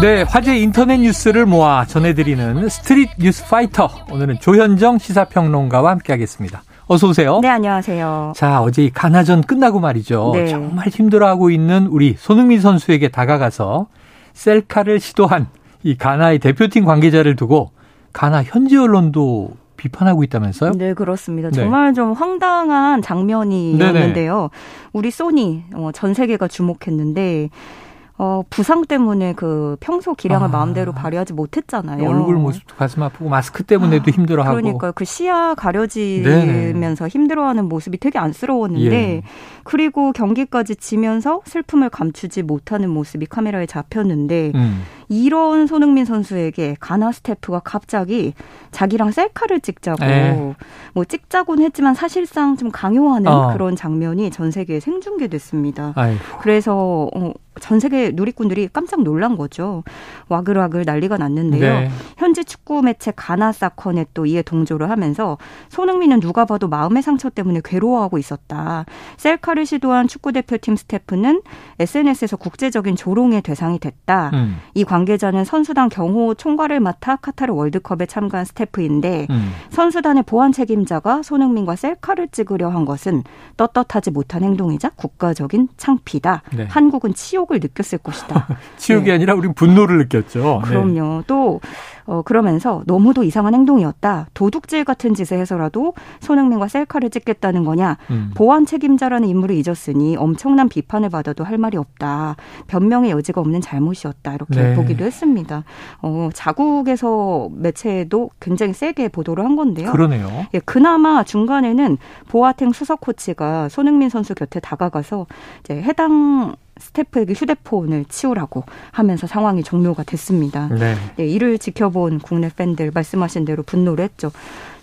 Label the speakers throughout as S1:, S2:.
S1: 네, 화제 인터넷 뉴스를 모아 전해드리는 스트릿 뉴스 파이터. 오늘은 조현정 시사평론가와 함께하겠습니다. 어서 오세요.
S2: 네, 안녕하세요.
S1: 자, 어제 이 가나전 끝나고 말이죠.
S2: 네.
S1: 정말 힘들어하고 있는 우리 손흥민 선수에게 다가가서 셀카를 시도한 이 가나의 대표팀 관계자를 두고 가나 현지 언론도 비판하고 있다면서요?
S2: 네, 그렇습니다.
S1: 네.
S2: 정말 좀 황당한 장면이었는데요. 우리 소니 어, 전 세계가 주목했는데 어, 부상 때문에 그 평소 기량을
S1: 아.
S2: 마음대로 발휘하지 못했잖아요.
S1: 얼굴 모습도 가슴 아프고 마스크 때문에도 힘들어하고.
S2: 그러니까요. 그 시야 가려지면서 힘들어하는 모습이 되게 안쓰러웠는데
S1: 예.
S2: 그리고 경기까지 지면서 슬픔을 감추지 못하는 모습이 카메라에 잡혔는데
S1: 음.
S2: 이런 손흥민 선수에게 가나 스태프가 갑자기 자기랑 셀카를 찍자고
S1: 에.
S2: 뭐 찍자고는 했지만 사실상 좀 강요하는
S1: 어.
S2: 그런 장면이 전 세계에 생중계됐습니다.
S1: 아이고.
S2: 그래서 어, 전 세계 누리꾼들이 깜짝 놀란 거죠. 와글와글 난리가 났는데요.
S1: 네.
S2: 현지 축구 매체 가나 사컨에 또 이에 동조를 하면서 손흥민은 누가 봐도 마음의 상처 때문에 괴로워하고 있었다. 셀카를 시도한 축구 대표팀 스태프는 SNS에서 국제적인 조롱의 대상이 됐다.
S1: 음.
S2: 이 관계자는 선수단 경호 총괄을 맡아 카타르 월드컵에 참가한 스태프인데
S1: 음.
S2: 선수단의 보안 책임자가 손흥민과 셀카를 찍으려 한 것은 떳떳하지 못한 행동이자 국가적인 창피다.
S1: 네.
S2: 한국은 치욕을 느꼈을 것이다.
S1: 치욕이
S2: 네.
S1: 아니라 우린 분노를 느꼈죠. 네.
S2: 그럼요. 또 어, 그러면서 너무도 이상한 행동이었다. 도둑질 같은 짓을 해서라도 손흥민과 셀카를 찍겠다는 거냐.
S1: 음.
S2: 보안 책임자라는 인물을 잊었으니 엄청난 비판을 받아도 할 말이 없다. 변명의 여지가 없는 잘못이었다. 이렇게
S1: 네.
S2: 보기도 했습니다. 어, 자국에서 매체도 굉장히 세게 보도를 한 건데요.
S1: 그러네요.
S2: 예, 그나마 중간에는 보아탱 수석 코치가 손흥민 선수 곁에 다가가서 이제 해당 스태프에게 휴대폰을 치우라고 하면서 상황이 종료가 됐습니다.
S1: 네.
S2: 예, 이를 지켜본 국내 팬들 말씀하신 대로 분노를 했죠.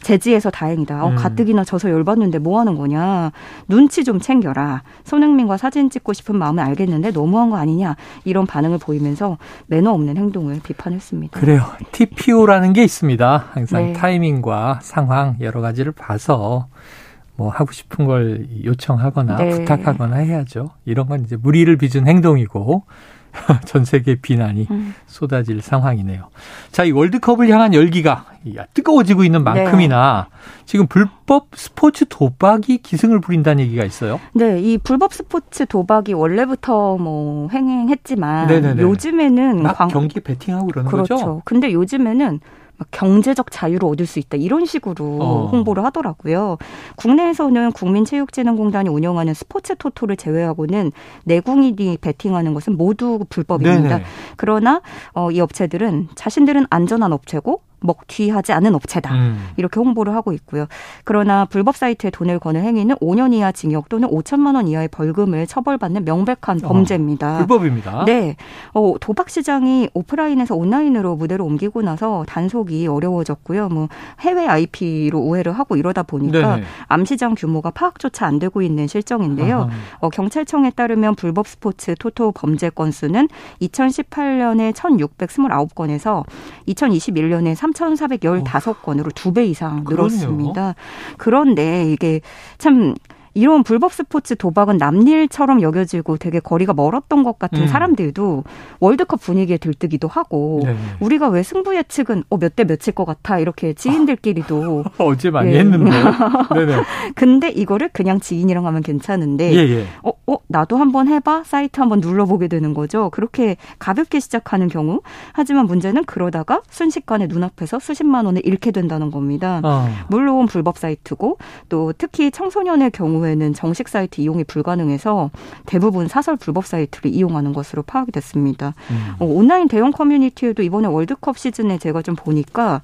S2: 제지해서 다행이다. 어,
S1: 음.
S2: 가뜩이나 져서 열받는데 뭐 하는 거냐. 눈치 좀 챙겨라. 손흥민과 사진 찍고 싶은 마음은 알겠는데 너무한 거 아니냐. 이런 반응을 보이면서 매너 없는 행동을 비판했습니다.
S1: 그래요. TPO라는 게 있습니다. 항상
S2: 네.
S1: 타이밍과 상황 여러 가지를 봐서 뭐 하고 싶은 걸 요청하거나
S2: 네.
S1: 부탁하거나 해야죠. 이런 건 이제 무리를 빚은 행동이고 전 세계 비난이
S2: 음.
S1: 쏟아질 상황이네요. 자, 이 월드컵을 향한 열기가 뜨거워지고 있는 만큼이나 지금 불법 스포츠 도박이 기승을 부린다는 얘기가 있어요.
S2: 네, 이 불법 스포츠 도박이 원래부터 뭐 횡행했지만
S1: 네네네.
S2: 요즘에는
S1: 막
S2: 광-
S1: 경기 베팅하고 그러는
S2: 그렇죠.
S1: 거죠.
S2: 근데 요즘에는 막 경제적 자유를 얻을 수 있다 이런 식으로
S1: 어.
S2: 홍보를 하더라고요. 국내에서는 국민체육진흥공단이 운영하는 스포츠 토토를 제외하고는 내국인이 베팅하는 것은 모두 불법입니다.
S1: 네네.
S2: 그러나 어, 이 업체들은 자신들은 안전한 업체고 먹튀하지 않은 업체다.
S1: 음.
S2: 이렇게 홍보를 하고 있고요. 그러나 불법 사이트에 돈을 거는 행위는 5년 이하 징역 또는 5천만 원 이하의 벌금을 처벌받는 명백한
S1: 어,
S2: 범죄입니다.
S1: 불법입니다.
S2: 네. 어, 도박 시장이 오프라인에서 온라인으로 무대로 옮기고 나서 단속이 어려워졌고요. 뭐 해외 IP로 우회를 하고 이러다 보니까
S1: 네네.
S2: 암 시장 규모가 파악조차 안 되고 있는 실정인데요. 어, 경찰청에 따르면 불법 스포츠 토토 범죄 건수는 2018년에 1,629건에서 2021년에 3,415건으로 두 배 이상
S1: 그러네요.
S2: 늘었습니다. 그런데 이게 참 이런 불법 스포츠 도박은 남일처럼 여겨지고 되게 거리가 멀었던 것 같은
S1: 음.
S2: 사람들도 월드컵 분위기에 들뜨기도 하고
S1: 네네.
S2: 우리가 왜 승부 예측은 어, 몇 대 몇일 것 같아 이렇게 지인들끼리도
S1: 어제 많이
S2: 예.
S1: 했는데. 네네.
S2: 근데 이거를 그냥 지인이랑 하면 괜찮은데
S1: 예, 예.
S2: 어, 어, 나도 한번 해봐? 사이트 한번 눌러보게 되는 거죠. 그렇게 가볍게 시작하는 경우. 하지만 문제는 그러다가 순식간에 눈앞에서 수십만 원을 잃게 된다는 겁니다.
S1: 어.
S2: 물론 불법 사이트고 또 특히 청소년의 경우 에는 정식 사이트 이용이 불가능해서 대부분 사설 불법 사이트를 이용하는 것으로 파악이 됐습니다.
S1: 음.
S2: 어, 온라인 대형 커뮤니티에도 이번에 월드컵 시즌에 제가 좀 보니까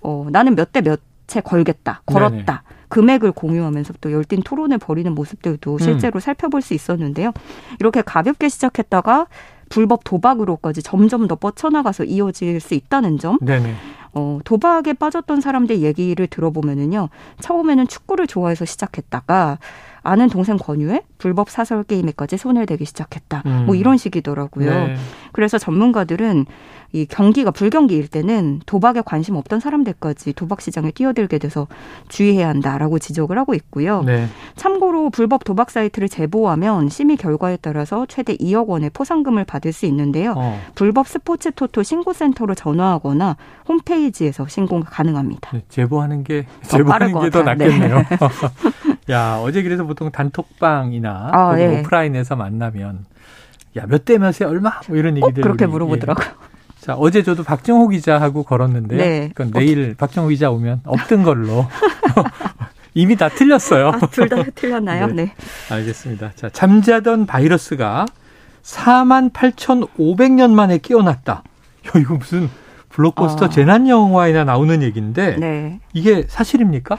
S2: 어, 나는 몇 대 몇 채 걸겠다, 걸었다. 금액을 공유하면서 또 열띤 토론을 벌이는 모습들도 실제로 살펴볼 수 있었는데요. 이렇게 가볍게 시작했다가 불법 도박으로까지 점점 더 뻗쳐나가서 이어질 수 있다는 점.
S1: 네네.
S2: 어, 도박에 빠졌던 사람들 얘기를 들어보면은요. 처음에는 축구를 좋아해서 시작했다가 아는 동생 권유에 불법 사설 게임에까지 손을 대기 시작했다. 뭐 음. 뭐 이런 식이더라고요. 네. 그래서 전문가들은 이 경기가 불경기일 때는 도박에 관심 없던 사람들까지 도박 시장에 뛰어들게 돼서 주의해야 한다라고 지적을 하고 있고요. 네. 참고로 불법 도박 사이트를 제보하면 심의 결과에 따라서 최대 2억 원의 포상금을 받을 수 있는데요. 어. 불법 스포츠 토토 신고센터로 전화하거나 홈페이지에서 신고가 가능합니다.
S1: 네, 제보하는 게 제보하는 게 더 낫겠네요. 네. 야 어제 그래서 보통 단톡방이나 아, 네. 오프라인에서 만나면 야 몇 대 몇에 얼마 뭐 이런 얘기들
S2: 그렇게 물어보더라고요. 예.
S1: 자, 어제 저도 박정호 기자하고 걸었는데 네. 그건 내일 박정호 기자 오면 없던 걸로 이미 다 틀렸어요. 아,
S2: 둘다 틀렸나요? 네. 네.
S1: 알겠습니다. 자, 잠자던 바이러스가 4만 8,500년 만에 깨어났다. 야, 이거 무슨 블록버스터 아. 재난 영화에나 나오는 얘기인데 네. 이게 사실입니까?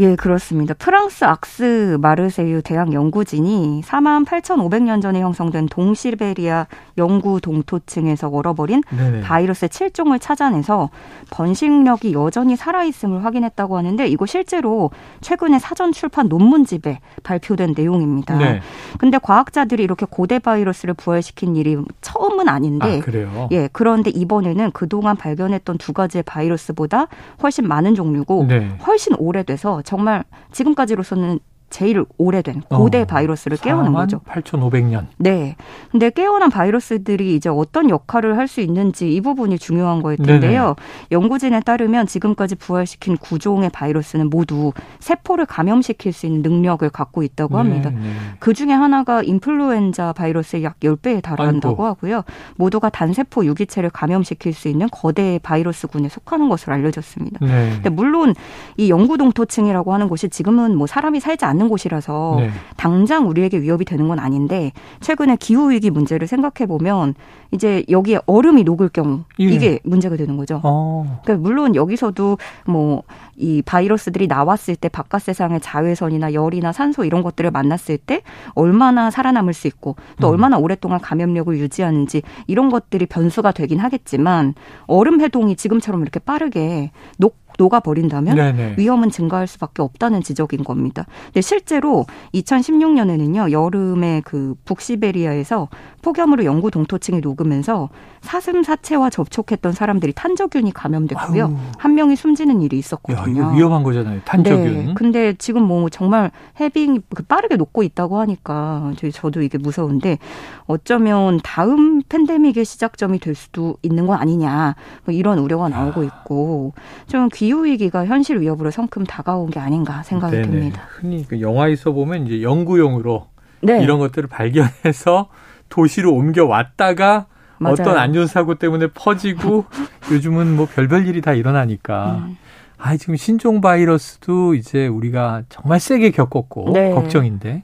S2: 예, 그렇습니다. 프랑스 악스 마르세유 대학 연구진이 4만 8,500년 전에 형성된 동시베리아 영구 동토층에서 얼어버린 네네. 바이러스 7종을 찾아내서 번식력이 여전히 살아있음을 확인했다고 하는데 이거 실제로 최근에 사전 출판 논문집에 발표된 내용입니다. 네. 근데 과학자들이 이렇게 고대 바이러스를 부활시킨 일이 처음은 아닌데
S1: 아, 그래요?
S2: 예, 그런데 이번에는 그동안 발견했던 두 가지의 바이러스보다 훨씬 많은 종류고 네. 훨씬 오래돼서 정말 지금까지로서는 제일 오래된 고대 어, 바이러스를 깨우는 거죠.
S1: 8,500년.
S2: 네. 근데 깨어난 바이러스들이 이제 어떤 역할을 할 수 있는지 이 부분이 중요한 거일 텐데요. 네네. 연구진에 따르면 지금까지 부활시킨 구종의 바이러스는 모두 세포를 감염시킬 수 있는 능력을 갖고 있다고 합니다. 네네. 그 중에 하나가 인플루엔자 바이러스의 약 10배에 달한다고 아이고. 하고요. 모두가 단세포 유기체를 감염시킬 수 있는 거대 바이러스군에 속하는 것으로 알려졌습니다. 네. 근데 물론 이 영구 동토층이라고 하는 곳이 지금은 뭐 사람이 살지 않는 곳이라서 네. 당장 우리에게 위협이 되는 건 아닌데 최근에 기후 위기 문제를 생각해 보면 이제 여기에 얼음이 녹을 경우 예. 이게 문제가 되는 거죠. 어. 그러니까 물론 여기서도 뭐이 바이러스들이 나왔을 때 바깥 세상의 자외선이나 열이나 산소 이런 것들을 만났을 때 얼마나 살아남을 수 있고 또 음. 얼마나 오랫동안 감염력을 유지하는지 이런 것들이 변수가 되긴 하겠지만 얼음 해동이 지금처럼 이렇게 빠르게 녹 녹아버린다면 네네. 위험은 증가할 수밖에 없다는 지적인 겁니다. 근데 실제로 2016년에는요 여름에 그 북시베리아에서 폭염으로 영구 동토층이 녹으면서 사슴 사체와 접촉했던 사람들이 탄저균이 감염됐고요 아유. 한 명이 숨지는 일이 있었거든요.
S1: 야, 위험한 거잖아요, 탄저균. 네.
S2: 근데 지금 뭐 정말 해빙이 그 빠르게 녹고 있다고 하니까 저도 이게 무서운데 어쩌면 다음 팬데믹의 시작점이 될 수도 있는 거 아니냐 뭐 이런 우려가 나오고 있고 좀 기후 위기가 현실 위협으로 성큼 다가온 게 아닌가 생각이 네네. 듭니다.
S1: 흔히 그 영화에서 보면 이제 연구용으로 네. 이런 것들을 발견해서 도시로 옮겨 왔다가 어떤 안전사고 때문에 퍼지고 요즘은 뭐 별별 일이 다 일어나니까. 음. 아, 지금 신종 바이러스도 이제 우리가 정말 세게 겪었고 네. 걱정인데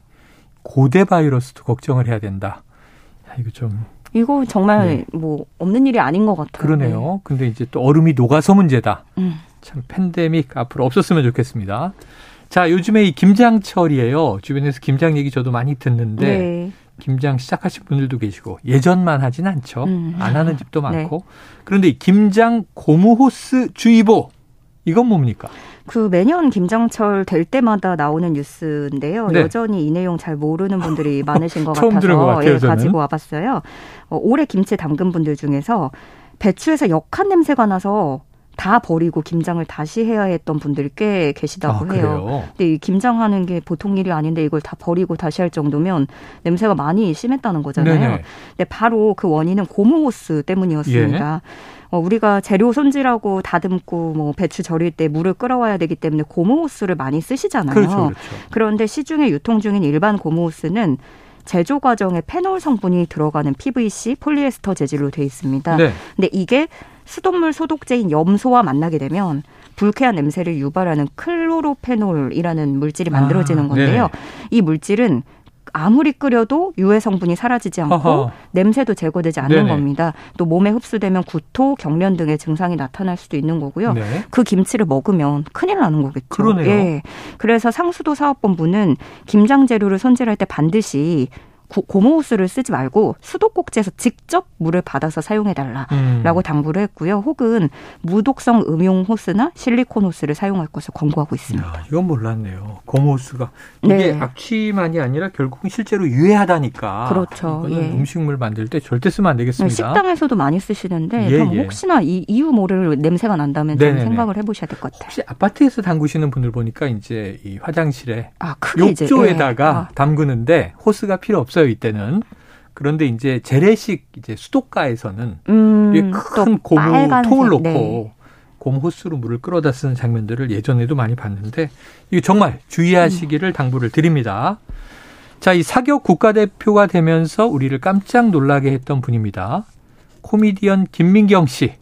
S1: 고대 바이러스도 걱정을 해야 된다. 야, 이거 좀
S2: 이거 정말 네. 뭐 없는 일이 아닌 것 같아요.
S1: 그러네요. 네. 근데 이제 또 얼음이 녹아서 문제다. 음. 참 팬데믹 앞으로 없었으면 좋겠습니다. 자, 요즘에 이 김장철이에요. 주변에서 김장 얘기 저도 많이 듣는데 네. 김장 시작하신 분들도 계시고 예전만 하진 않죠. 음. 안 하는 집도 네. 많고. 네. 그런데 이 김장 고무호스 주의보 이건 뭡니까?
S2: 그 매년 김장철 될 때마다 나오는 뉴스인데요. 네. 여전히 이 내용 잘 모르는 분들이 많으신 것 같아서
S1: 같아요,
S2: 예, 가지고 와봤어요. 어, 올해 김치 담근 분들 중에서 배추에서 역한 냄새가 나서 다 버리고 김장을 다시 해야 했던 분들이 꽤 계시다고 아, 해요. 그래요? 근데 이 김장하는 게 보통 일이 아닌데 이걸 다 버리고 다시 할 정도면 냄새가 많이 심했다는 거잖아요. 네네. 근데 바로 그 원인은 고무호스 때문이었습니다. 예. 어, 우리가 재료 손질하고 다듬고 뭐 배추 절일 때 물을 끓여와야 되기 때문에 고무호스를 많이 쓰시잖아요.
S1: 그렇죠, 그렇죠.
S2: 그런데 시중에 유통 중인 일반 고무호스는 제조 과정에 페놀 성분이 들어가는 PVC, 폴리에스터 재질로 돼 있습니다. 네. 근데 이게 수돗물 소독제인 염소와 만나게 되면 불쾌한 냄새를 유발하는 클로로페놀이라는 물질이 만들어지는 아, 건데요. 아, 이 물질은 아무리 끓여도 유해 성분이 사라지지 않고 어허. 냄새도 제거되지 않는 네네. 겁니다. 또 몸에 흡수되면 구토, 경련 등의 증상이 나타날 수도 있는 거고요. 네. 그 김치를 먹으면 큰일 나는 거겠죠.
S1: 그러네요. 예.
S2: 그래서 상수도 사업본부는 김장 재료를 손질할 때 반드시 고무 호스를 쓰지 말고 수도꼭지에서 직접 물을 받아서 사용해달라라고 음. 당부를 했고요. 혹은 무독성 음용 호스나 실리콘 호스를 사용할 것을 권고하고 있습니다. 야,
S1: 이건 몰랐네요. 고무 호스가 이게 네. 악취만이 아니라 결국은 실제로 유해하다니까.
S2: 그렇죠. 예.
S1: 음식물 만들 때 절대 쓰면 안 되겠습니다.
S2: 식당에서도 많이 쓰시는데 예, 예. 혹시나 이 이유 모를 냄새가 난다면 좀 생각을 해보셔야 될 것 같아요.
S1: 혹시 아파트에서 담그시는 분들 보니까 이제 이 화장실에 아, 욕조에다가 예. 아. 담그는데 호스가 필요 없어요 이때는. 그런데 이제 재래식 이제 수도가에서는 음, 큰 고무 통을 놓고 네. 고무 호스로 물을 끌어다 쓰는 장면들을 예전에도 많이 봤는데 이거 정말 주의하시기를 음. 당부를 드립니다. 자, 이 사격 국가대표가 되면서 우리를 깜짝 놀라게 했던 분입니다. 코미디언 김민경 씨.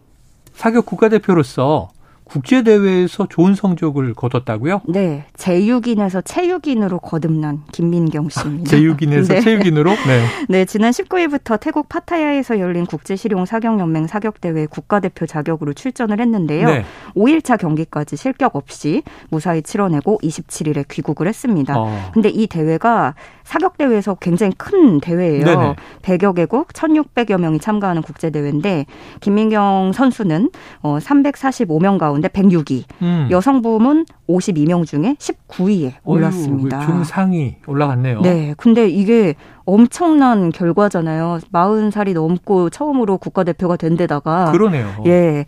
S1: 사격 국가대표로서 국제대회에서 좋은 성적을 거뒀다고요?
S2: 네. 제육인에서 체육인으로 거듭난 김민경 씨입니다.
S1: 제육인에서 네. 체육인으로? 네.
S2: 네. 지난 19일부터 태국 파타야에서 열린 국제실용 사격연맹 사격대회 국가대표 자격으로 출전을 했는데요. 네. 5일차 경기까지 실격 없이 무사히 치러내고 27일에 귀국을 했습니다. 어. 근데 이 대회가 사격대회에서 굉장히 큰 대회예요. 네네. 100여 개국 1,600여 명이 참가하는 국제대회인데 김민경 선수는 345명 어, 가운데 106위, 음. 여성 부문 52명 중에 19위에 올랐습니다.
S1: 중상위 올라갔네요.
S2: 네. 근데 이게 엄청난 결과잖아요. 40살이 넘고 처음으로 국가대표가 된 데다가
S1: 그러네요.
S2: 예.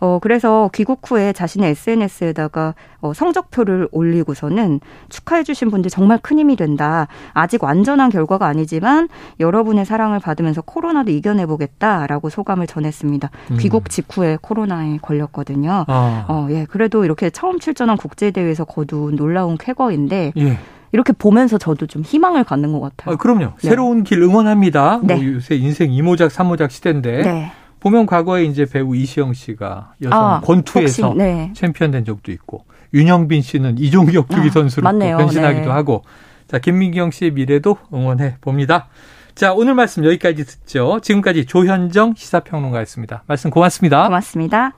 S2: 어, 그래서 귀국 후에 자신의 SNS에다가 어, 성적표를 올리고서는 축하해주신 분들 정말 큰 힘이 된다. 아직 완전한 결과가 아니지만 여러분의 사랑을 받으면서 코로나도 이겨내보겠다라고 소감을 전했습니다. 음. 귀국 직후에 코로나에 걸렸거든요. 아. 어, 예. 그래도 이렇게 처음 출전한 국제대회에서 거둔 놀라운 쾌거인데. 예. 이렇게 보면서 저도 좀 희망을 갖는 것 같아요.
S1: 아, 그럼요. 네. 새로운 길 응원합니다. 뭐 네. 뭐 요새 인생 이모작 삼모작 시대인데 네. 보면 과거에 이제 배우 이시영 씨가 여성 아, 권투에서 네. 챔피언 된 적도 있고 윤영빈 씨는 이종격 투기 아, 선수로 아, 변신하기도 네. 하고 자 김민경 씨의 미래도 응원해 봅니다. 자 오늘 말씀 여기까지 듣죠. 지금까지 조현정 시사평론가였습니다. 말씀 고맙습니다.
S2: 고맙습니다.